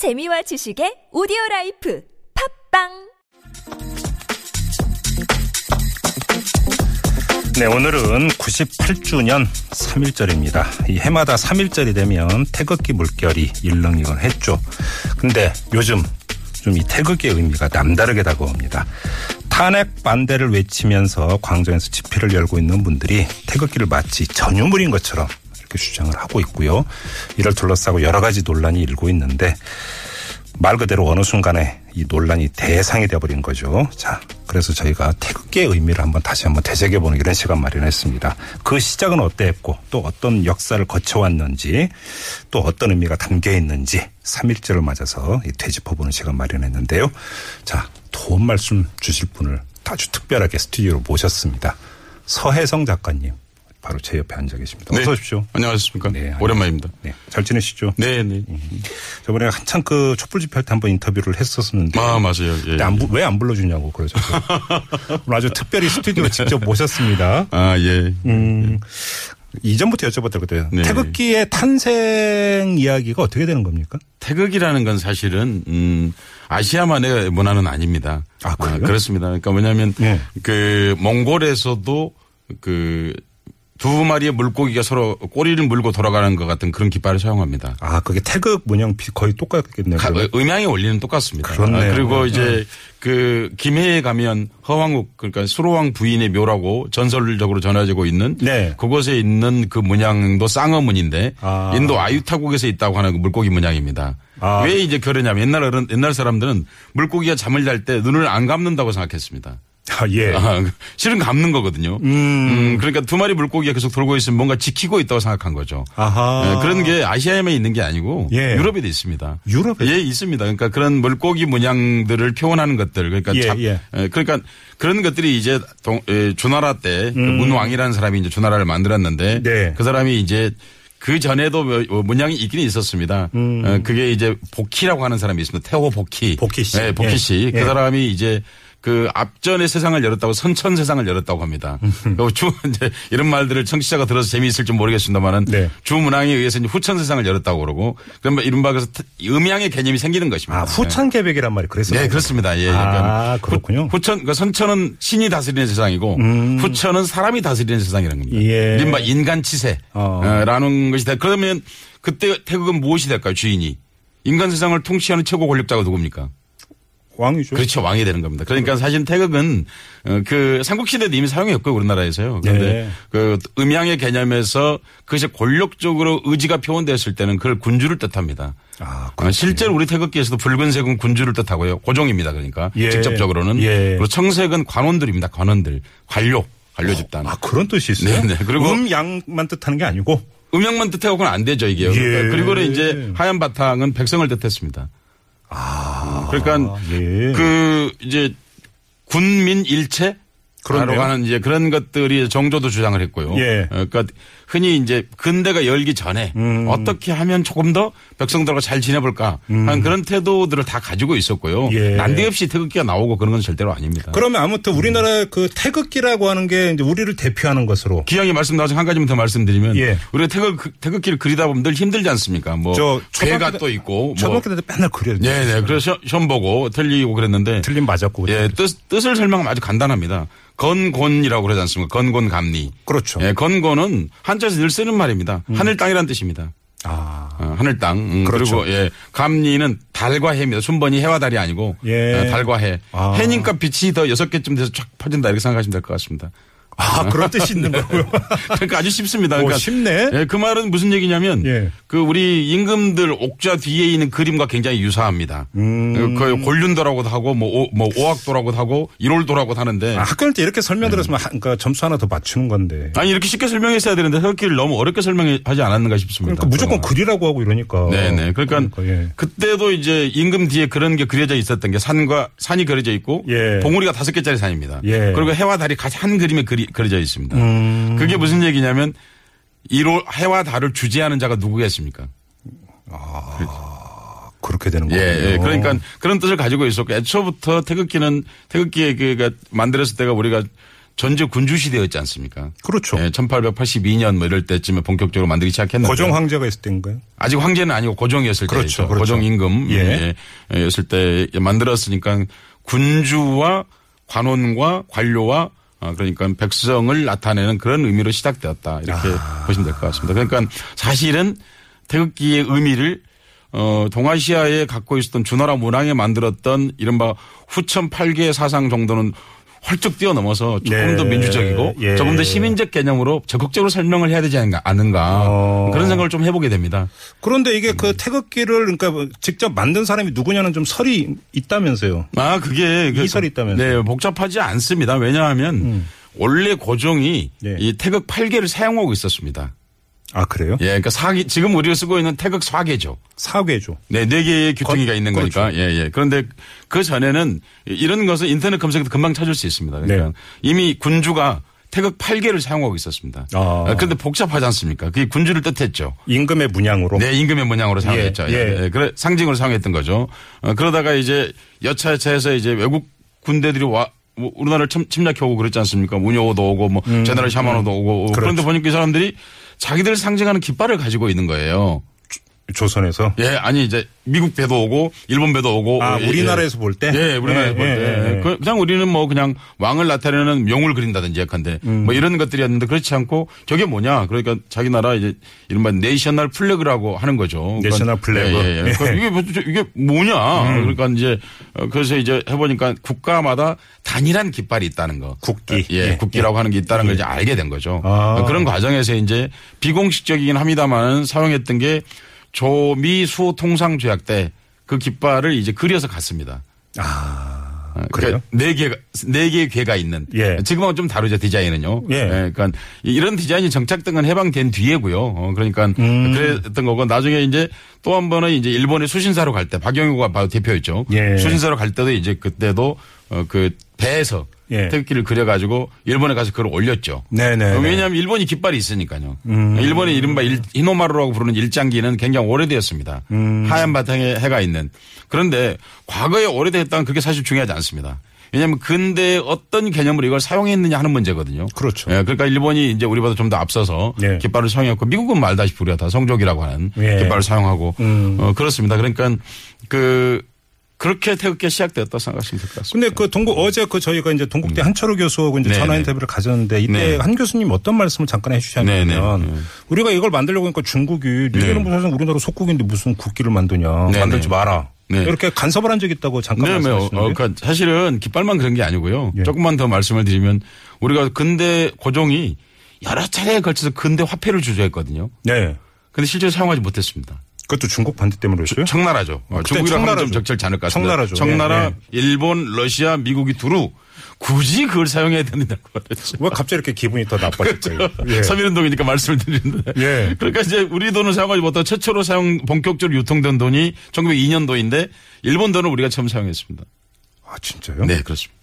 재미와 지식의 오디오 라이프 팟빵 네, 오늘은 98주년 3일절입니다. 이 해마다 3일절이 되면 태극기 물결이 일렁이곤 했죠. 근데 요즘 좀 이 태극기의 의미가 남다르게 다가옵니다. 탄핵 반대를 외치면서 광장에서 집회를 열고 있는 분들이 태극기를 마치 전유물인 것처럼 이렇게 주장을 하고 있고요. 이를 둘러싸고 여러 가지 논란이 일고 있는데 말 그대로 어느 순간에 이 논란이 대상이 되어버린 거죠. 자, 그래서 저희가 태극기의 의미를 한번 다시 한번 되새겨보는 이런 시간 마련했습니다. 그 시작은 어땠고 또 어떤 역사를 거쳐왔는지 또 어떤 의미가 담겨 있는지 3일절을 맞아서 되짚어보는 시간 마련했는데요. 자, 도움 말씀 주실 분을 아주 특별하게 스튜디오로 모셨습니다. 서혜성 작가님. 바로 제 옆에 앉아 계십니다. 어서 오십시오. 안녕하십니까. 네, 오랜만입니다. 네, 잘 지내시죠? 네, 네. 저번에 한창 그 촛불 집회 할 때 한번 인터뷰를 했었는데. 아, 맞아요. 예. 왜 안 불러주냐고 그러죠. 오늘 아주 특별히 스튜디오에 직접 모셨습니다. 아, 예. 음, 이전부터 여쭤봤다 그때요. 네. 태극기의 탄생 이야기가 어떻게 되는 겁니까? 태극이라는 건 사실은, 음, 아시아만의 문화는 아닙니다. 아, 그래요? 그렇습니다. 그러니까 뭐냐면, 네. 그, 몽골에서도 그, 두 마리의 물고기가 서로 꼬리를 물고 돌아가는 것 같은 그런 깃발을 사용합니다. 아, 그게 태극 문양 비- 거의 똑같겠네요. 가-. 음향의 원리는 똑같습니다. 그렇네요. 아, 그리고 네. 이제 그 김해에 가면 허왕욱 그러니까 수로왕 부인의 묘라고 전설적으로 전해지고 있는 네. 그곳에 있는 그 문양도 쌍어문인데 아. 인도 아유타국에서 있다고 하는 그 물고기 문양입니다. 아. 왜 이제 그러냐면 옛날 어른 옛날 사람들은 물고기가 잠을 잘 때 눈을 안 감는다고 생각했습니다. 아, 예. 아, 실은 감는 거거든요. 음, 그러니까 두 마리 물고기가 계속 돌고 있으면 뭔가 지키고 있다고 생각한 거죠. 아하. 예, 그런 게 아시아에만 있는 게 아니고 예. 유럽에도 있습니다. 유럽에? 예, 있습니다. 그러니까 그런 물고기 문양들을 표현하는 것들 그러니까 예, 잡- 예. 예, 그러니까 그런 것들이 이제 동, 예, 주나라 때그 음. 문왕이라는 사람이 이제 주나라를 만들었는데 네. 그 사람이 이제 그 전에도 뭐- 뭐 문양이 있긴 있었습니다. 어, 그게 이제 복희라고 하는 사람이 있습니다. 태호 복희. 음. 복희 씨. 네, 복희 예. 씨. 예. 그 사람이 이제 그 앞전의 세상을 열었다고 선천 세상을 열었다고 합니다. 그리고 주 이제 이런 말들을 청취자가 들어서 재미있을지 모르겠습니다만은 네. 주문항에 의해서 이제 후천 세상을 열었다고 그러고 그러면 이른바 그래서 음양의 개념이 생기는 것입니다. 아, 후천 계백이란 말이 그랬어요. 네, 그렇습니다. 예. 아, 그렇군요. 음. 후, 천그 선천은 신이 다스리는 세상이고 후천은 사람이 다스리는 세상이라는 겁니다. 예. 이른바 인간 치세라는 어. 것이 다 그러면 그때 태국은 무엇이 될까요? 주인이. 인간 세상을 통치하는 최고 권력자가 누굽니까? 왕이죠. 그렇죠. 왕이 되는 겁니다. 그러니까 사실 태극은 어, 그 삼국시대도 이미 사용했고요. 우리나라에서요. 그런데 네. 그 음양의 개념에서 그것이 권력적으로 의지가 표현됐을 때는 그걸 군주를 뜻합니다. 아, 어. 실제로 우리 태극기에서도 붉은색은 군주를 뜻하고요. 고종입니다. 그러니까 예. 직접적으로는 예. 그리고 청색은 관원들입니다. 관원들, 관료, 관료 집단. 아, 그런 뜻이 있어요? 네, 네. 그리고 음, 양만 뜻하는 게 아니고. 음양만 뜻하고는 안 되죠 이게요. 예. 그리고는 이제 하얀 바탕은 백성을 뜻했습니다. 아. 그러니까 예. 그 이제 군민 일체. 라고 하는 이제 그런 것들이 정조도 주장을 했고요. 예. 어, 그러니까 흔히 이제 근대가 열기 전에 음. 어떻게 하면 조금 더 백성들과 잘 지내볼까 하는 그런 태도들을 다 가지고 있었고요. 음. 예. 난데없이 태극기가 나오고 그런 건 절대로 아닙니다. 그러면 아무튼 우리나라 그 태극기라고 하는 게 이제 우리를 대표하는 것으로. 기왕에 말씀 나와서 한 가지만 더 말씀드리면 예. 우리가 태극, 태극기를 그리다 보면 늘 힘들지 않습니까? 뭐 저 괴가 또 있고 뭐 초등학교 때 맨날 그려요. 네네 그래서 시험- 보고 틀리고 그랬는데 틀림 맞았고. 예, 뜻, 뜻을 설명하면 아주 간단합니다. 건곤이라고 그러지 않습니까? 건곤 감리. 그렇죠. 음. 예, 건곤은 한 자에서 늘 쓰는 말입니다. 하늘 땅이란 뜻입니다. 아. 어, 하늘 땅. 음, 그렇죠. 그리고 예, 감리는 달과 해입니다. 순번이 해와 달이 아니고 예. 어, 달과 해. 아. 해니까 빛이 더 여섯 개쯤 돼서 쫙 퍼진다 이렇게 생각하시면 될 것 같습니다. 아, 그런 뜻이 있는 거고요. 그러니까 아주 쉽습니다. 오, 그러니까 쉽네. 예, 그 말은 무슨 얘기냐면 예. 그 우리 임금들 옥좌 뒤에 있는 그림과 굉장히 유사합니다. 음. 그 골륜도라고도 하고 뭐, 오, 뭐 오학도라고도 하고 일월도라고도 하는데 아, 학교 때 이렇게 설명 들었으면 하- 그러니까 점수 하나 더 맞추는 건데. 아니 이렇게 쉽게 설명했어야 되는데 태극기를 너무 어렵게 설명하지 않았는가 싶습니다. 그러니까 무조건 그리라고 하고 이러니까. 네네. 그러니까, 예. 그때도 이제 임금 뒤에 그런 게 그려져 있었던 게 산과 산이 그려져 있고 예. 봉우리가 다섯 개짜리 산입니다. 예. 그리고 해와 달이 같이 한 그림에 그리, 그려져 있습니다. 음. 그게 무슨 얘기냐면 이로 해와 달을 주재하는 자가 누구겠습니까? 그렇게 되는 예, 거예요. 예. 그러니까 그런 뜻을 가지고 있었고 애초부터 태극기는 태극기의 그가 만들었을 때가 우리가 전제 군주 시대였지 않습니까? 그렇죠. 예, 1882년 뭐 이럴 때쯤에 본격적으로 만들기 시작했는데 고종 황제가 있을 때인가요? 아직 황제는 아니고 고종이었을 그렇죠, 때죠. 그렇죠. 고종 임금 예. 예. 였을 때 만들었으니까 군주와 관원과 관료와 어, 그러니까 백성을 나타내는 그런 의미로 시작되었다 이렇게 아. 보시면 될 것 같습니다. 그러니까 사실은 태극기의 의미를 어, 동아시아에 갖고 있었던 주나라 문항에 만들었던 이른바 후천 8개 사상 정도는 헐쩍 뛰어넘어서 조금 네. 더 민주적이고 예. 조금 더 시민적 개념으로 적극적으로 설명을 해야 되지 않는가, 않은가 어. 그런 생각을 좀 해보게 됩니다. 그런데 이게 음. 그 태극기를 그러니까 뭐 직접 만든 사람이 누구냐는 좀 설이 있다면서요. 아, 그게 그- 이설이 있다면서요? 음. 네, 복잡하지 않습니다. 왜냐하면 원래 고종이 네. 이 태극 8개를 사용하고 있었습니다. 아 그래요? 예, 그러니까 사기 지금 우리가 쓰고 있는 태극 4개죠. 사괴죠. 네, 네 개의 규통이가 거- 있는 그렇죠. 거니까. 예, 예. 그런데 그 전에는 이런 것은 인터넷 검색에도 금방 찾을 수 있습니다. 그러니까 네. 이미 군주가 태극 8개를 사용하고 있었습니다. 아. 그런데 복잡하지 않습니까? 그게 군주를 뜻했죠. 임금의 문양으로. 네, 임금의 문양으로 사용했죠. 예, 예, 예. 예. 그래 상징으로 사용했던 거죠. 어, 그러다가 이제 여차여차해서 이제 외국 군대들이 와 뭐, 우리나라를 침, 침략해 오고 그랬지 않습니까? 문효도 오고 뭐 제너럴 샤마노도 오고 음, 그렇죠. 그런데 보니까 이 사람들이 자기들 상징하는 깃발을 가지고 있는 거예요. 조선에서. 예, 아니 이제 미국 배도 오고 일본 배도 오고 아 예, 우리나라에서 볼 때. 예, 우리나라에서 예, 볼 때. 예, 예. 그- 그냥 우리는 뭐 그냥 왕을 나타내는 용을 그린다든지 약한데 음. 뭐 이런 것들이었는데 그렇지 않고 저게 뭐냐. 그러니까 자기 나라 이제 이른바 national flag라고 하는 거죠. national flag. 예, 예, 예. 예. 음. 그러니까 이게, 뭐- 이게 뭐냐. 그러니까 이제 어, 그래서 이제 해 보니까 국가마다 단일한 깃발이 있다는 거. 국기. 예, 예, 국기라고 하는 게 있다는 걸 이제 알게 된 거죠. 아. 그런 과정에서 이제 비공식적이긴 합니다만 사용했던 게 조미수 통상조약 때 그 깃발을 이제 그려서 갔습니다. 아 어, 그래요? 그러니까 네 개가 네 개의 괘가 있는. 예. 지금은 좀 다르죠 디자인은요. 예. 그러니까 이런 디자인이 정착된 건 해방된 뒤에고요. 어, 그러니까 음. 그랬던 거고 나중에 이제 또 한 번은 이제 일본에 수신사로 갈 때 박영효가 바로 대표였죠. 예. 수신사로 갈 때도 이제 그때도 어, 그 배에서 예. 태극기를 그려가지고 일본에 가서 그걸 올렸죠. 네네. 어, 왜냐하면 일본이 깃발이 있으니까요. 일본의 이른바 일, 히노마루라고 부르는 일장기는 굉장히 오래되었습니다. 하얀 바탕에 해가 있는. 그런데 과거에 오래됐다는 그게 사실 중요하지 않습니다. 왜냐하면 근대 어떤 개념으로 이걸 사용했느냐 하는 문제거든요. 그렇죠. 예, 그러니까 일본이 이제 우리보다 좀 더 앞서서 예. 깃발을 사용했고 미국은 말다시피 우리가 다 성족이라고 하는 예. 깃발을 사용하고 음. 어, 그렇습니다. 그러니까 그 그렇게 태극기가 시작되었다 생각하시면 될 것 같습니다. 근데 그 동국 어제 그 저희가 이제 동국대 한철호 교수하고 이제 음. 네네. 전화 인터뷰를 가졌는데 이때 네. 한 교수님 어떤 말씀을 잠깐 해주셨냐면 네네. 네. 우리가 이걸 만들려고 하니까 중국이 니네는 무슨 우리나라 속국인데 무슨 국기를 만드냐 네네. 만들지 마라 네. 이렇게 간섭을 한 적이 있다고 잠깐 네, 네. 어, 말씀하셨는데 그러니까 사실은 깃발만 그런 게 아니고요. 예. 조금만 더 말씀을 드리면 우리가 근대 고종이 여러 차례에 걸쳐서 근대 화폐를 주저했거든요. 네 근데 실제로 사용하지 못했습니다. 그것도 중국 반대 때문에 그랬어요? 청나라죠. 어, 그때 중국이라고 하면 좀. 적절치 않을 것 같습니다. 청나라죠. 청나라, 예, 일본, 러시아, 미국이 두루 굳이 그걸 사용해야 된다고 그랬죠. 왜 갑자기 이렇게 기분이 더 나빠질까요? 예. 3.1운동이니까 말씀을 드리는데. 예. 그러니까 이제 우리 돈을 사용하지 못하고 최초로 사용, 본격적으로 유통된 돈이 1902년도인데 일본 돈을 우리가 처음 사용했습니다. 아 진짜요? 네, 그렇습니다.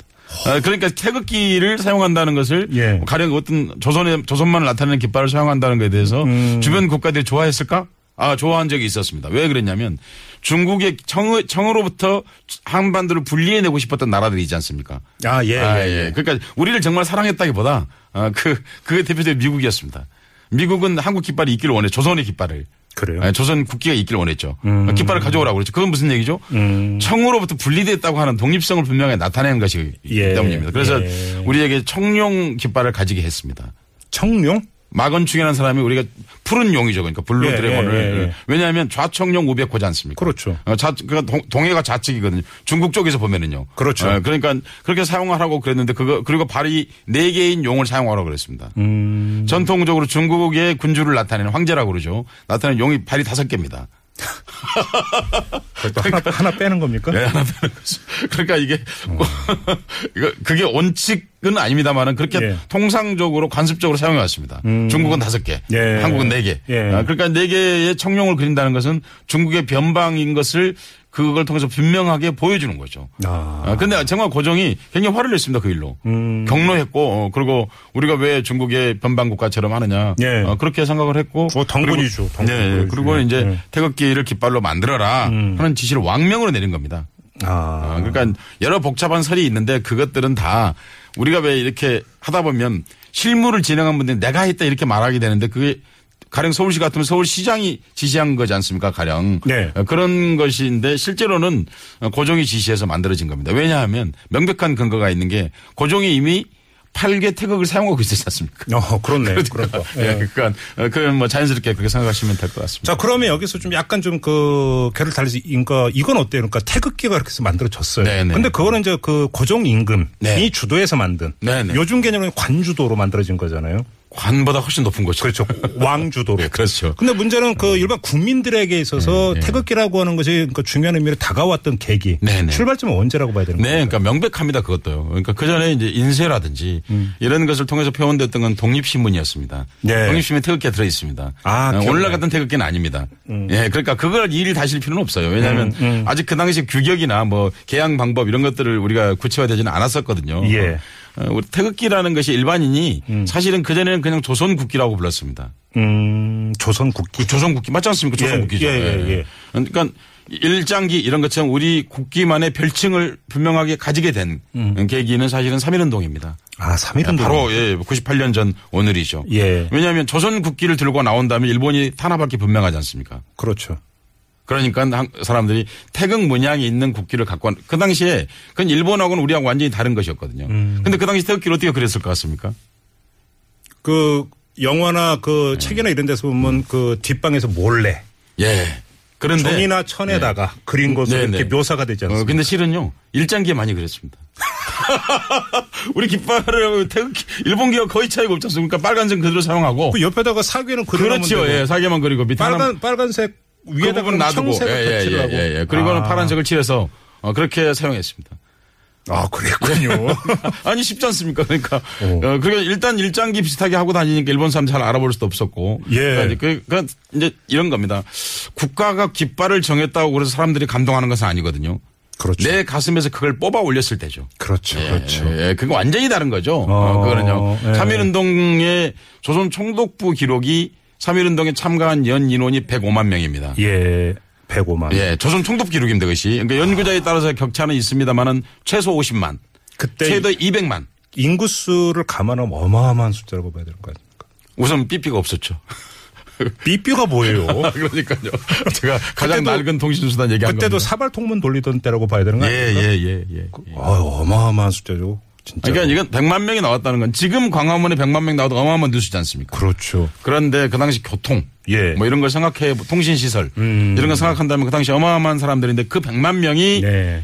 아, 그러니까 태극기를 사용한다는 것을 예. 가령 어떤 조선의 조선만을 나타내는 깃발을 사용한다는 것에 대해서 음. 주변 국가들이 좋아했을까? 아, 좋아한 적이 있었습니다. 왜 그랬냐면 중국의 청, 청으로부터 한반도를 분리해내고 싶었던 나라들이 있지 않습니까? 아 예. 아, 예, 예. 예. 그러니까 우리를 정말 사랑했다기보다 아, 그, 그게 대표적인 미국이었습니다. 미국은 한국 깃발이 있기를 원해, 조선의 깃발을. 그래요. 아, 조선 국기가 있기를 원했죠. 깃발을 가져오라고 그랬죠. 그건 무슨 얘기죠? 음. 청으로부터 분리됐다고 하는 독립성을 분명히 나타내는 것이기 예. 때문입니다. 그래서 예. 우리에게 청룡 깃발을 가지게 했습니다. 청룡? 마건충이라는 사람이 우리가 푸른 용이죠. 그러니까 blue 예, dragon을. 예, 예. 왜냐하면 좌청룡 우백호지 않습니까? 그렇죠. 어, 좌, 그러니까 동, 동해가 좌측이거든요. 중국 쪽에서 보면은요. 그렇죠. 어, 그러니까 그렇게 사용하라고 그랬는데 그거 그리고 발이 네 개인 용을 사용하라고 그랬습니다. 음. 전통적으로 중국의 군주를 나타내는 황제라고 그러죠. 나타내는 용이 발이 다섯 개입니다. 그것도 하나, 하나 빼는 겁니까? 네, 하나 빼는 거죠. 그러니까 이게 이거 그게 원칙은 아닙니다만은 그렇게 예. 통상적으로 관습적으로 사용해 왔습니다. 중국은 다섯 개, 예. 한국은 네 개. 예. 아, 그러니까 네 개의 청룡을 그린다는 것은 중국의 변방인 것을 그걸 통해서 분명하게 보여주는 거죠. 아. 아, 근데 정말 고종이 굉장히 화를 냈습니다. 그 일로. 음. 경로했고, 어, 그리고 우리가 왜 중국의 변방국가처럼 하느냐. 예. 어, 그렇게 생각을 했고. 어. 그리고, 당근 네. 그리고 이제 예. 태극기를 깃발로 만들어라 음. 하는 지시를 왕명으로 내린 겁니다. 아. 어, 그러니까 여러 복잡한 설이 있는데 그것들은 다 우리가 왜 이렇게 하다 보면 실무를 진행한 분들이 내가 했다 이렇게 말하게 되는데 그게 가령 서울시 같으면 서울시장이 지시한 거지 않습니까? 가령. 네. 어, 그런 것인데 실제로는 고종이 지시해서 만들어진 겁니다. 왜냐하면 명백한 근거가 있는 게 고종이 이미 8개 태극을 사용하고 있었지 않습니까? 어, 그렇네. 그러니까. 예, 그러니까 어, 그건 뭐 자연스럽게 그렇게 생각하시면 될 것 같습니다. 자, 그러면 여기서 좀 약간 좀 그, 개를 달리지, 그러니까 이건 어때요? 그러니까 태극기가 이렇게 해서 만들어졌어요. 네네. 근데 그거는 이제 그 고종 임금이 네. 주도해서 만든. 네네. 요즘 개념은 관주도로 만들어진 거잖아요. 관보다 훨씬 높은 거죠. 그렇죠. 왕주도로. 그렇죠. 근데 문제는 그 일반 국민들에게 있어서 네, 네. 태극기라고 하는 것이 그러니까 중요한 의미로 다가왔던 계기. 네, 네. 출발점은 언제라고 봐야 되는 네, 거예요? 그러니까 명백합니다. 그것도요. 그러니까 그 전에 이제 인쇄라든지 음. 이런 것을 통해서 표현됐던 건 독립신문이었습니다. 네. 독립신문에 태극기가 들어있습니다. 아, 어. 음. 오늘날 같은 태극기는 아닙니다. 예, 그러니까 그걸 일일 다실 필요는 없어요. 왜냐하면 아직 그 당시 규격이나 뭐 개양 방법 이런 것들을 우리가 구체화되지는 않았었거든요. 예. 어, 우리 태극기라는 것이 일반인이 사실은 그전에는 그냥 조선 국기라고 불렀습니다. 음, 조선 국기. 조선 국기 맞지 않습니까? 조선 예, 국기죠. 예, 예, 예. 그러니까 일장기 이런 것처럼 우리 국기만의 별칭을 분명하게 가지게 된 계기는 사실은 3.1운동입니다. 아, 3.1운동. 바로 예, 98년 전 오늘이죠. 예. 왜냐하면 조선 국기를 들고 나온다면 일본이 탄압할 게 분명하지 않습니까? 그렇죠. 그러니까 한- 사람들이 태극 문양이 있는 국기를 갖고 왔- 그 당시에 그건 일본하고는 우리하고 완전히 다른 것이었거든요. 음. 근데 그 당시 태극기를 어떻게 그랬을 것 같습니까? 그 영화나 그 네. 책이나 이런 데서 보면 그 뒷방에서 몰래 예. 그런데 종이나 천에다가 그린 것으로 네, 이렇게 네. 묘사가 되지 어, 않습니까? 근데 실은요 일장기에 많이 그랬습니다. 우리 깃발을 태극기 일본 기업 거의 차이가 없지 않습니까? 빨간색 그대로 사용하고 그 옆에다가 사괴는 그려놓으면 그렇죠. 예, 사계만 그리고 밑에 하나 빨간 빨간색 그 위에다가 부분 놔두고 청색을 예, 예, 예, 예, 예. 그리고는 아. 파란색을 칠해서 어, 그렇게 사용했습니다. 아 그랬군요. 아니 쉽지 않습니까? 그러니까 어. 어, 그러니까 일단 일장기 비슷하게 하고 다니니까 일본 사람 잘 알아볼 수도 없었고 예. 그러니까 이제 그, 그 이제 이런 겁니다. 국가가 깃발을 정했다고 그래서 사람들이 감동하는 것은 아니거든요. 그렇죠. 내 가슴에서 그걸 뽑아 올렸을 때죠. 그렇죠. 그렇죠. 예, 그거 완전히 다른 거죠. 어, 어, 그거는요. 예. 3.1운동의 조선 총독부 기록이 3.1운동에 참가한 연 인원이 105만 명입니다. 예. 105만. 예, 조선 총독 기록입니다, 그것이. 그러니까 연구자에 따라서 격차는 있습니다만은 최소 50만, 그때 최대 200만. 인구수를 감안하면 어마어마한 숫자라고 봐야 되는 거 아닙니까? 우선 삐삐가 없었죠. 삐삐가 뭐예요? 그러니까요. 제가 가장 그때도- 낡은 통신수단 얘기한 그때도 겁니다. 사발 통문 돌리던 때라고 봐야 되는 거 예, 아닙니까? 예, 예, 예. 예. 아, 어마어마한 숫자죠. 진짜. 그러니까 이건 100만 명이 나왔다는 건 지금 광화문에 100만 명 나와도 어마어마한 뉴스지 않습니까? 그렇죠. 그런데 그 당시 교통, 예. 뭐 이런 걸 생각해 통신 시설 음. 이런 걸 생각한다면 그 당시 어마어마한 사람들인데 그 100만 명이 네.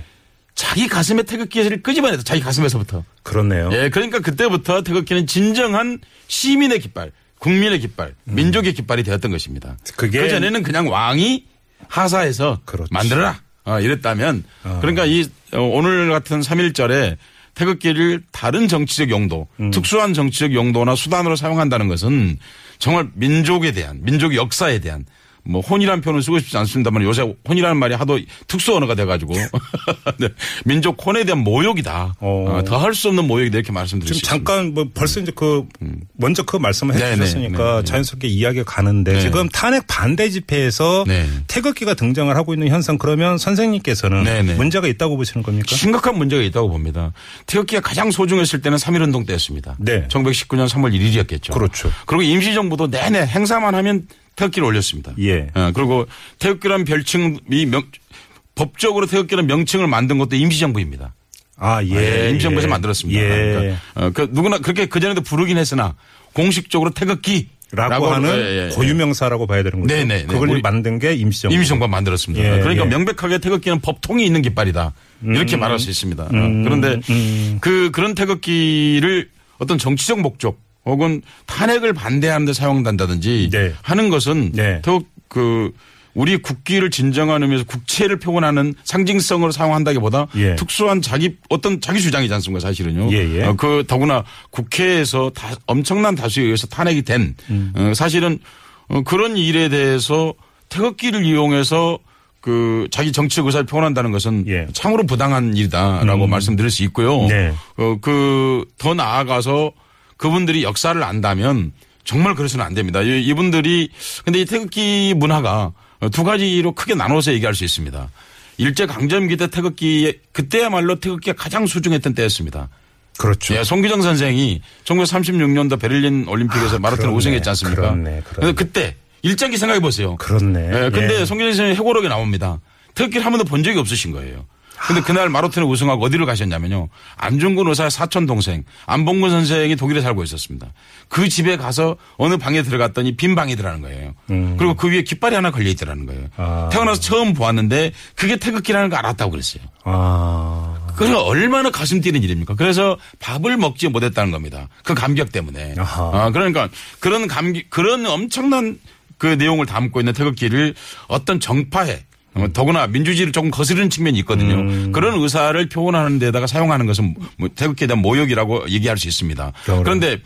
자기 가슴에 태극기를 끄집어냈다. 자기 가슴에서부터. 그렇네요. 예, 그러니까 그때부터 태극기는 진정한 시민의 깃발, 국민의 깃발, 민족의 깃발이 되었던 것입니다. 음. 그게- 그 전에는 그냥 왕이 하사해서 그렇지. 만들어라. 어, 이랬다면 그러니까 이 어, 오늘 같은 3.1절에 태극기를 다른 정치적 용도, 음. 특수한 정치적 용도나 수단으로 사용한다는 것은 정말 민족에 대한, 민족 역사에 대한 뭐 혼이라는 표현을 쓰고 싶지 않습니다만 요새 혼이라는 말이 하도 특수 언어가 돼가지고 네. 민족 혼에 대한 모욕이다. 어. 더할 수 없는 모욕이다 이렇게 말씀드릴 지금. 잠깐 뭐 벌써 이제 그 먼저 그 말씀을 네, 해주셨으니까 네, 네, 네. 자연스럽게 이야기가 가는데 네. 지금 탄핵 반대 집회에서 네. 태극기가 등장을 하고 있는 현상 그러면 선생님께서는. 문제가 있다고 보시는 겁니까? 심각한 문제가 있다고 봅니다. 태극기가 가장 소중했을 때는 3.1운동 때였습니다. 네. 1919년 3월 1일이었겠죠. 그렇죠. 그리고 임시정부도 내내 행사만 하면 태극기를 올렸습니다. 예. 어, 그리고 태극기란 별칭이 명, 법적으로 태극기란 명칭을 만든 것도 임시정부입니다. 아, 예. 예, 임시정부에서 예. 만들었습니다. 예. 그러니까 어, 그 누구나 그렇게 그전에도 부르긴 했으나 공식적으로 태극기 라고 하는 고유명사라고 봐야 되는 거죠. 예, 네, 네, 네. 그걸 우리 만든 게 임시정부. 임시정부가 만들었습니다. 예, 그러니까 예. 명백하게 태극기는 법통이 있는 깃발이다. 이렇게 말할 수 있습니다. 어, 음, 그런데 그 그런 태극기를 어떤 정치적 목적 혹은 탄핵을 반대하는 데 사용된다든지 네. 하는 것은 네. 태극 그 우리 국기를 진정한 의미에서 국채를 표현하는 상징성으로 사용한다기보다 예. 특수한 자기 어떤 자기 주장이지 않습니까 사실은요. 예, 예. 어, 그 더구나 국회에서 다 엄청난 다수에 의해서 탄핵이 된 음. 어, 사실은 어, 그런 일에 대해서 태극기를 이용해서 그 자기 정치적 의사를 표현한다는 것은 예. 참으로 부당한 일이다라고 말씀드릴 수 있고요. 네. 어, 그 더 나아가서 그분들이 역사를 안다면 정말 그래서는 안 됩니다. 이- 이분들이 근데 이 태극기 문화가 두 가지로 크게 나눠서 얘기할 수 있습니다. 일제 강점기 때 태극기에 그때야말로 태극기가 가장 소중했던 때였습니다. 그렇죠. 예, 송기정 선생이 1936년도 베를린 올림픽에서 아, 마라톤 그렇네. 우승했지 않습니까? 그렇네. 그래서 그때 일장기 생각해 보세요. 그렇네. 예, 근데 예. 송기정 선생이 해고록에 나옵니다. 태극기를 한 번도 본 적이 없으신 거예요. 근데 그날 마라톤에 우승하고 어디를 가셨냐면요. 안중근 의사의 사촌 동생 안봉근 선생이 독일에 살고 있었습니다. 그 집에 가서 어느 방에 들어갔더니 빈 방이더라는 거예요. 그리고 그 위에 깃발이 하나 걸려 있더라는 거예요. 음. 아. 태어나서 처음 보았는데 그게 태극기라는 걸 알았다고 그랬어요. 아. 그래 얼마나 가슴 뛰는 일입니까? 그래서 밥을 먹지 못했다는 겁니다. 그 감격 때문에. 아, 그러니까 그런 감기 그런 엄청난 그 내용을 담고 있는 태극기를 어떤 정파에 어, 더구나 민주주의를 조금 거스르는 측면이 있거든요. 음. 그런 의사를 표현하는 데다가 사용하는 것은 뭐 태극기에 대한 모욕이라고 얘기할 수 있습니다. 그럼. 그런데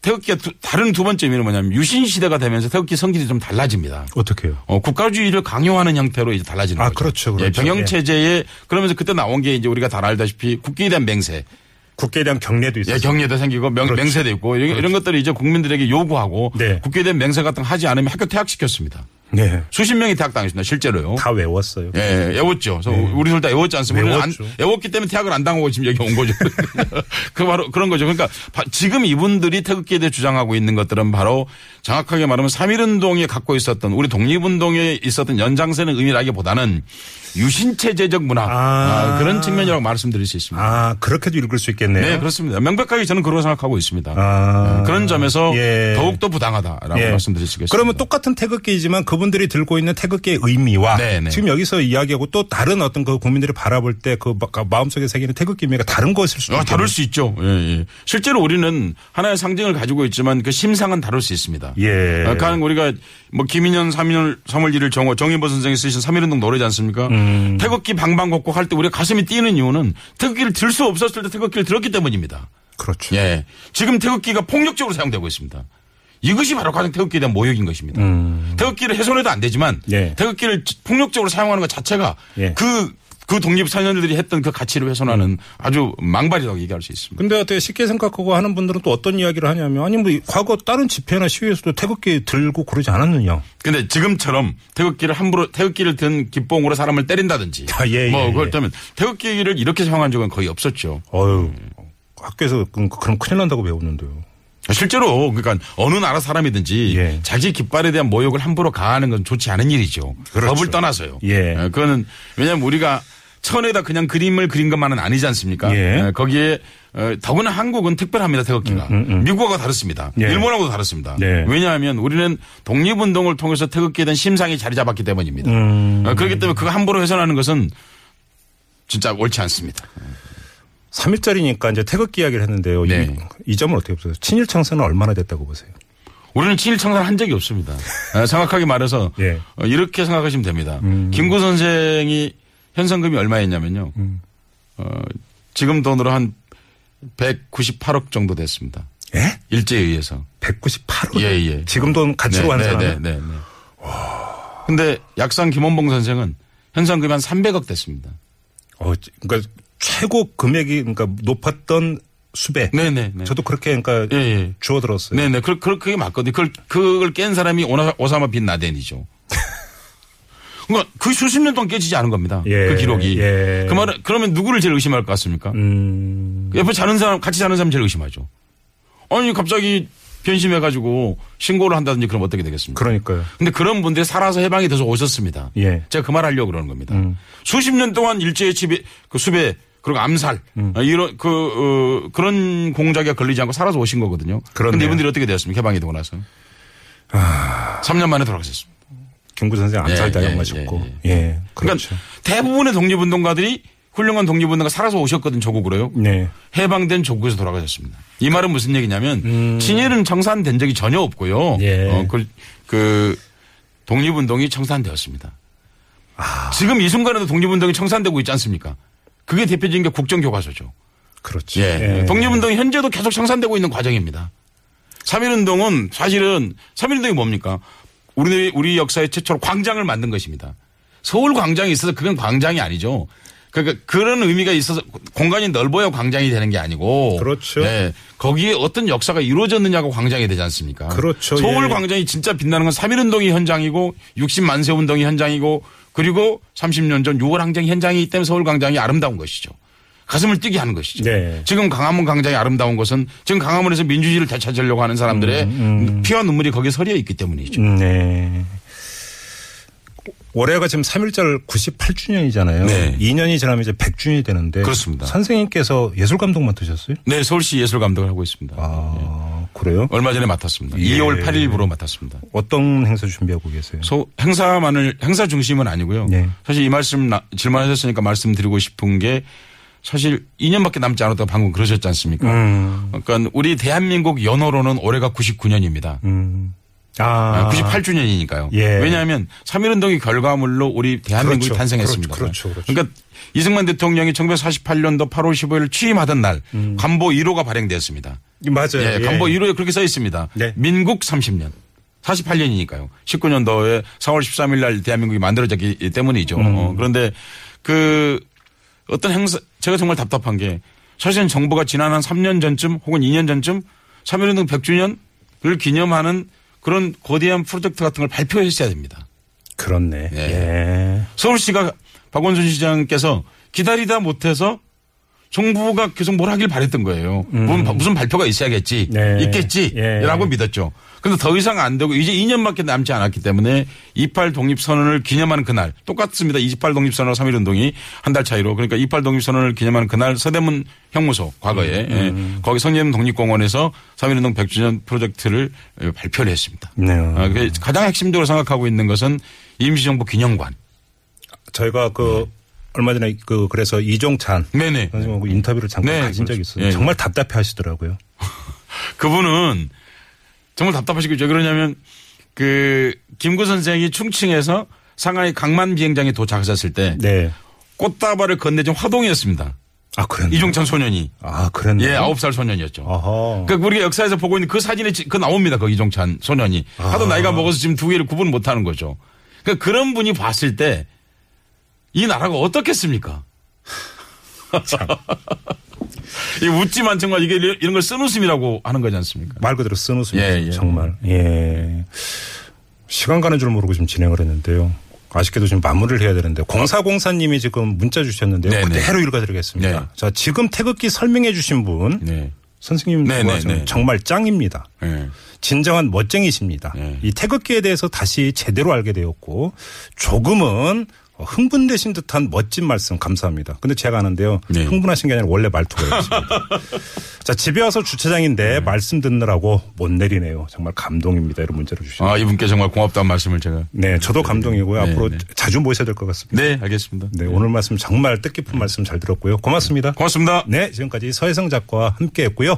태극기가 두- 다른 두 번째 의미는 뭐냐면 유신 시대가 되면서 태극기 성질이 좀 달라집니다. 어떻게요? 어, 국가주의를 강요하는 형태로 이제 달라지는 아, 거죠. 그렇죠, 그렇죠. 예, 병영 예. 체제에 그러면서 그때 나온 게 이제 우리가 다 알다시피 국기에 대한 맹세, 국회에 대한 경례도 있어요. 예, 경례도 생기고 명, 그렇죠. 맹세도 있고 이런, 이런 것들을 이제 국민들에게 요구하고 네. 국기에 대한 맹세 같은 거 하지 않으면 학교 퇴학시켰습니다. 네. 수십 명이 퇴학당했습니다. 실제로요. 다 외웠어요. 예, 예, 외웠죠. 그래서 우리 둘 다 외웠지 않습니까? 우리는 안, 외웠죠. 외웠기 때문에 퇴학을 안 당하고 지금 여기 온 거죠. 그 바로 그런 거죠. 그러니까 바- 지금 이분들이 태극기에 대해 주장하고 있는 것들은 바로 정확하게 말하면 3.1운동에 갖고 있었던 우리 독립운동에 있었던 연장선의 의미라기보다는 유신체제적 문화 아. 아, 그런 측면이라고 말씀드릴 수 있습니다. 아, 그렇게도 읽을 수 있겠네요. 네, 그렇습니다. 명백하게 저는 그렇게 생각하고 있습니다. 아. 네, 그런 점에서 예. 더욱더 부당하다라고 예. 말씀드릴 수 있겠습니다. 그러면 똑같은 태극기이지만 그 분들이 들고 있는 태극기의 의미와 네, 네. 지금 여기서 이야기하고 또 다른 어떤 그 국민들이 바라볼 때 그 마음속에 새기는 태극기 의미가 다른 것일 수도 아, 있겠네요. 다룰 수 있죠. 예, 예. 실제로 우리는 하나의 상징을 가지고 있지만 그 심상은 다룰 수 있습니다. 예. 아까 우리가 뭐 김인현 3일 3월 1일 정호 정인보 선생이 쓰신 3.1운동 노래지 않습니까? 음. 태극기 방방곡곡 할 때 우리가 가슴이 뛰는 이유는 태극기를 들 수 없었을 때 태극기를 들었기 때문입니다. 그렇죠. 예. 지금 태극기가 폭력적으로 사용되고 있습니다. 이것이 바로 가장 태극기에 대한 모욕인 것입니다. 태극기를 훼손해도 안 되지만 음. 예. 태극기를 폭력적으로 사용하는 것 자체가 예. 그, 그 독립사년들이 했던 그 가치를 훼손하는 아주 망발이라고 얘기할 수 있습니다. 근데 어떻게 쉽게 생각하고 하는 분들은 또 어떤 이야기를 하냐면 아니 뭐 과거 다른 집회나 시위에서도 태극기 들고 그러지 않았느냐. 근데 지금처럼 태극기를 함부로 태극기를 든 기뽕으로 사람을 때린다든지 아, 예, 뭐 예, 그럴 예. 때면 태극기를 이렇게 사용한 적은 거의 없었죠. 어유 학교에서 그럼, 그럼 큰일 난다고 배웠는데요. 실제로 그러니까 어느 나라 사람이든지 예. 자기 깃발에 대한 모욕을 함부로 가하는 건 좋지 않은 일이죠. 그렇죠. 법을 떠나서요. 예. 그거는 왜냐하면 우리가 천에다 그냥 그림을 그린 것만은 아니지 않습니까? 예. 예, 거기에 어, 더구나 한국은 특별합니다 태극기가 미국하고 다릅니다. 음, 예. 일본하고도 다릅니다. 네. 왜냐하면 우리는 독립운동을 통해서 태극기에 대한 심상이 자리 잡았기 때문입니다. 음. 어, 그렇기 때문에 그거 함부로 훼손하는 것은 진짜 옳지 않습니다. 3일짜리니까 이제 태극기 이야기를 했는데요. 이- 네. 이, 점은 어떻게 보세요? 친일 청산은 얼마나 됐다고 보세요? 우리는 친일 청산 한 적이 없습니다. 어, 정확하게 말해서 예. 음. 어, 이렇게 생각하시면 됩니다. 김구 선생이 현상금이 얼마였냐면요. 어, 지금 돈으로 한 198억 정도 됐습니다. 예? 일제에 의해서. 198억. 예, 예. 지금 돈 가치로 네, 환산하면 네, 네, 네. 근데 약상 김원봉 선생은 현상금이 한 300억 됐습니다. 어, 그러니까 최고 금액이 그러니까 높았던 수배. 네네. 네. 저도 그렇게 그러니까 예, 예. 주워 들었어요. 네네. 그, 그, 그게 맞거든요. 그걸, 그걸 깬 사람이 오나, 오사마 빈 라덴이죠. 그러니까 그 수십 년 동안 깨지지 않은 겁니다. 예, 그 기록이. 예. 그 말은, 그러면 누구를 제일 의심할 것 같습니까? 음, 옆에 자는 사람, 같이 자는 사람 제일 의심하죠. 아니, 갑자기 변심해 가지고 신고를 한다든지 그럼 어떻게 되겠습니까? 그러니까요. 근데 그런 분들이 살아서 해방이 돼서 오셨습니다. 예. 제가 그 말 하려고 그러는 겁니다. 음. 수십 년 동안 일제의 지배, 그 수배, 그리고 암살, 음. 어, 이런, 그, 어, 그런 공작에 걸리지 않고 살아서 오신 거거든요. 근데 이분들이 어떻게 되었습니까? 해방이 되고 나서. 아. 3년 만에 돌아가셨습니다. 김구 선생 암살 예, 당하셨고. 예, 예, 그렇죠. 그러니까 대부분의 독립운동가들이 훌륭한 독립운동가 살아서 오셨거든, 조국으로요. 네. 해방된 조국에서 돌아가셨습니다. 이 말은 무슨 얘기냐면 친일은 청산된 적이 전혀 없고요. 음. 예. 어, 그, 그 독립운동이 청산되었습니다. 아. 지금 이 순간에도 독립운동이 청산되고 있지 않습니까? 그게 대표적인 게 국정교과서죠. 그렇죠. 예. 독립운동이 현재도 계속 청산되고 있는 과정입니다. 3.1운동은 사실은 3.1운동이 뭡니까? 우리, 우리 역사의 최초로 광장을 만든 것입니다. 서울 광장이 있어서 그건 광장이 아니죠. 그러니까 그런 의미가 있어서 공간이 넓어야 광장이 되는 게 아니고. 그렇죠. 네. 거기에 어떤 역사가 이루어졌느냐고 광장이 되지 않습니까? 그렇죠. 서울 예. 광장이 진짜 빛나는 건 3.1운동이 현장이고 60만세 운동이 현장이고 그리고 30년 전 6월 항쟁 현장이기 때문에 서울 광장이 아름다운 것이죠. 가슴을 뛰게 하는 것이죠. 네. 지금 강화문 광장이 아름다운 것은 지금 강화문에서 민주주의를 되찾으려고 하는 사람들의 음, 피와 눈물이 거기에 서려 있기 때문이죠. 음, 네. 올해가 지금 3.1절 98주년이잖아요. 네. 2년이 지나면 이제 100주년이 되는데. 그렇습니다. 선생님께서 예술 감독 맡으셨어요? 네, 서울시 예술 감독을 하고 있습니다. 아, 그래요? 얼마 전에 맡았습니다. 예. 2월 8일부로 맡았습니다. 어떤 행사 준비하고 계세요? 소, 행사만을 행사 중심은 아니고요. 네. 사실 이 말씀 나- 질문하셨으니까 말씀드리고 싶은 게 사실 2년밖에 남지 않았다고 방금 그러셨지 않습니까? 음, 그러니까 우리 대한민국 연호로는 올해가 99년입니다. 음. 아. 98주년이니까요. 예. 왜냐하면 3.1운동의 결과물로 우리 대한민국이 그렇죠. 탄생했습니다. 그렇죠. 그렇죠. 러니까 이승만 대통령이 1948년도 8월 15일 취임하던 날 간보 1호가 발행되었습니다. 맞아요. 예, 예. 간보 1호에 그렇게 써 있습니다. 네. 민국 30년. 48년이니까요. 19년도에 4월 13일 날 대한민국이 만들어졌기 때문이죠. 음. 어, 그런데 그 어떤 행사 제가 정말 답답한 게 사실은 정부가 지난 한 3년 전쯤 혹은 2년 전쯤 3.1운동 100주년을 기념하는 그런 거대한 프로젝트 같은 걸 발표했어야 됩니다. 그렇네. 예. 예. 서울시가 박원순 시장께서 기다리다 못해서 정부가 계속 뭘 하길 바랬던 거예요. 무슨, 무슨 발표가 있어야겠지. 음. 네. 있겠지. 예. 라고 믿었죠. 근데 더 이상 안 되고 이제 2년밖에 남지 않았기 때문에 28 독립선언을 기념하는 그날 똑같습니다. 28 독립선언 3.1 운동이 한 달 차이로 그러니까 28 독립선언을 기념하는 그날 서대문 형무소 과거에 음, 예. 거기 성림 독립공원에서 3.1 운동 100주년 프로젝트를 예, 발표를 했습니다. 네. 아, 그 가장 핵심적으로 생각하고 있는 것은 임시정부 기념관. 저희가 그 얼마 전에 그 그래서 이종찬 네네. 선생님하고 인터뷰를 잠깐 네, 가진 적이 그렇죠. 있어요. 예, 정말 답답해 하시더라고요. 그분은 정말 답답하시겠죠. 왜 그러냐면 그 김구 선생이 충칭에서 상하이 강만 비행장에 도착하셨을 때 네. 꽃다발을 건네준 화동이었습니다. 아, 그랬네. 이종찬 소년이. 아, 그랬네. 예, 아홉 살 소년이었죠. 아하. 그러니까 우리가 역사에서 보고 있는 그 사진이 지- 그 나옵니다. 그 이종찬 소년이. 하도 아. 나이가 먹어서 지금 두 개를 구분 못 하는 거죠. 그러니까 그런 분이 봤을 때 이 나라가 어떻겠습니까? 이 웃지만 정말 이게 이런 걸 쓴웃음이라고 하는 거지 않습니까? 말 그대로 쓴 웃음이죠. 예, 예. 정말. 예. 시간 가는 줄 모르고 지금 진행을 했는데요. 아쉽게도 지금 마무리를 해야 되는데 공사공사님이 지금 문자 주셨는데요. 네, 네. 그대로 읽어드리겠습니다. 네. 자 지금 태극기 설명해 주신 분 네. 선생님 네, 네, 네. 정말 짱입니다. 예. 진정한 멋쟁이십니다. 네. 이 태극기에 대해서 다시 제대로 알게 되었고 조금은 흥분되신 듯한 멋진 말씀 감사합니다. 근데 제가 아는데요. 네. 흥분하신 게 아니라 원래 말투가 이렇습니다. 자, 집에 와서 주차장인데 말씀 듣느라고 못 내리네요. 정말 감동입니다. 이런 문자를 주시네요. 아, 이분께 정말 고맙다는 말씀을 제가. 네, 저도 감동이고요. 네, 앞으로 네. 자주 모셔야 될 것 같습니다. 네, 알겠습니다. 네, 오늘 말씀 정말 뜻깊은 말씀 잘 들었고요. 고맙습니다. 고맙습니다. 네, 지금까지 서혜성 작가와 함께 했고요.